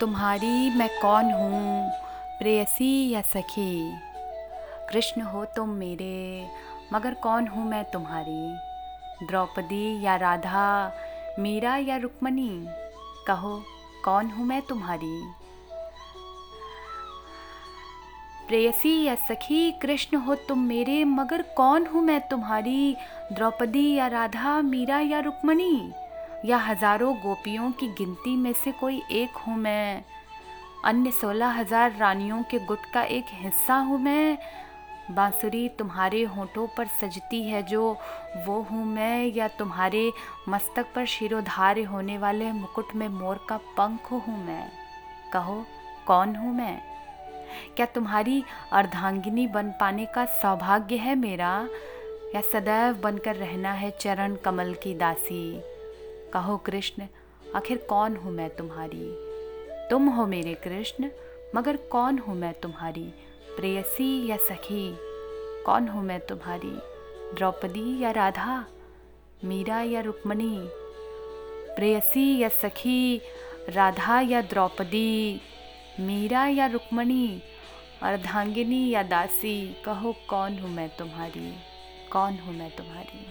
तुम्हारी मैं कौन हूँ, प्रेयसी या सखी? कृष्ण हो तुम मेरे, मगर कौन हूँ मैं तुम्हारी? द्रौपदी या राधा, मीरा या रुक्मणी? कहो, कौन हूँ मैं तुम्हारी? प्रेयसी या सखी, कृष्ण हो तुम मेरे, मगर कौन हूँ मैं तुम्हारी? द्रौपदी या राधा, मीरा या रुक्मणी? या हज़ारों गोपियों की गिनती में से कोई एक हूँ मैं। अन्य सोलह हज़ार रानियों के गुट का एक हिस्सा हूँ मैं। बांसुरी तुम्हारे होठों पर सजती है जो वो हूँ मैं, या तुम्हारे मस्तक पर शिरोधार्य होने वाले मुकुट में मोर का पंख हूँ मैं। कहो, कौन हूँ मैं? क्या तुम्हारी अर्धांगिनी बन पाने का सौभाग्य है मेरा? या सदैव बनकर रहना है चरण कमल की दासी? कहो कृष्ण, आखिर कौन हूँ मैं तुम्हारी? तुम हो मेरे कृष्ण, मगर कौन हूँ मैं तुम्हारी? प्रेयसी या सखी? कौन हूँ मैं तुम्हारी? द्रौपदी या राधा? मीरा या रुक्मणी? प्रेयसी या सखी? राधा या द्रौपदी? मीरा या रुक्मणी? अर्धांगिनी या दासी? कहो कौन हूँ मैं तुम्हारी? कौन हूँ मैं तुम्हारी?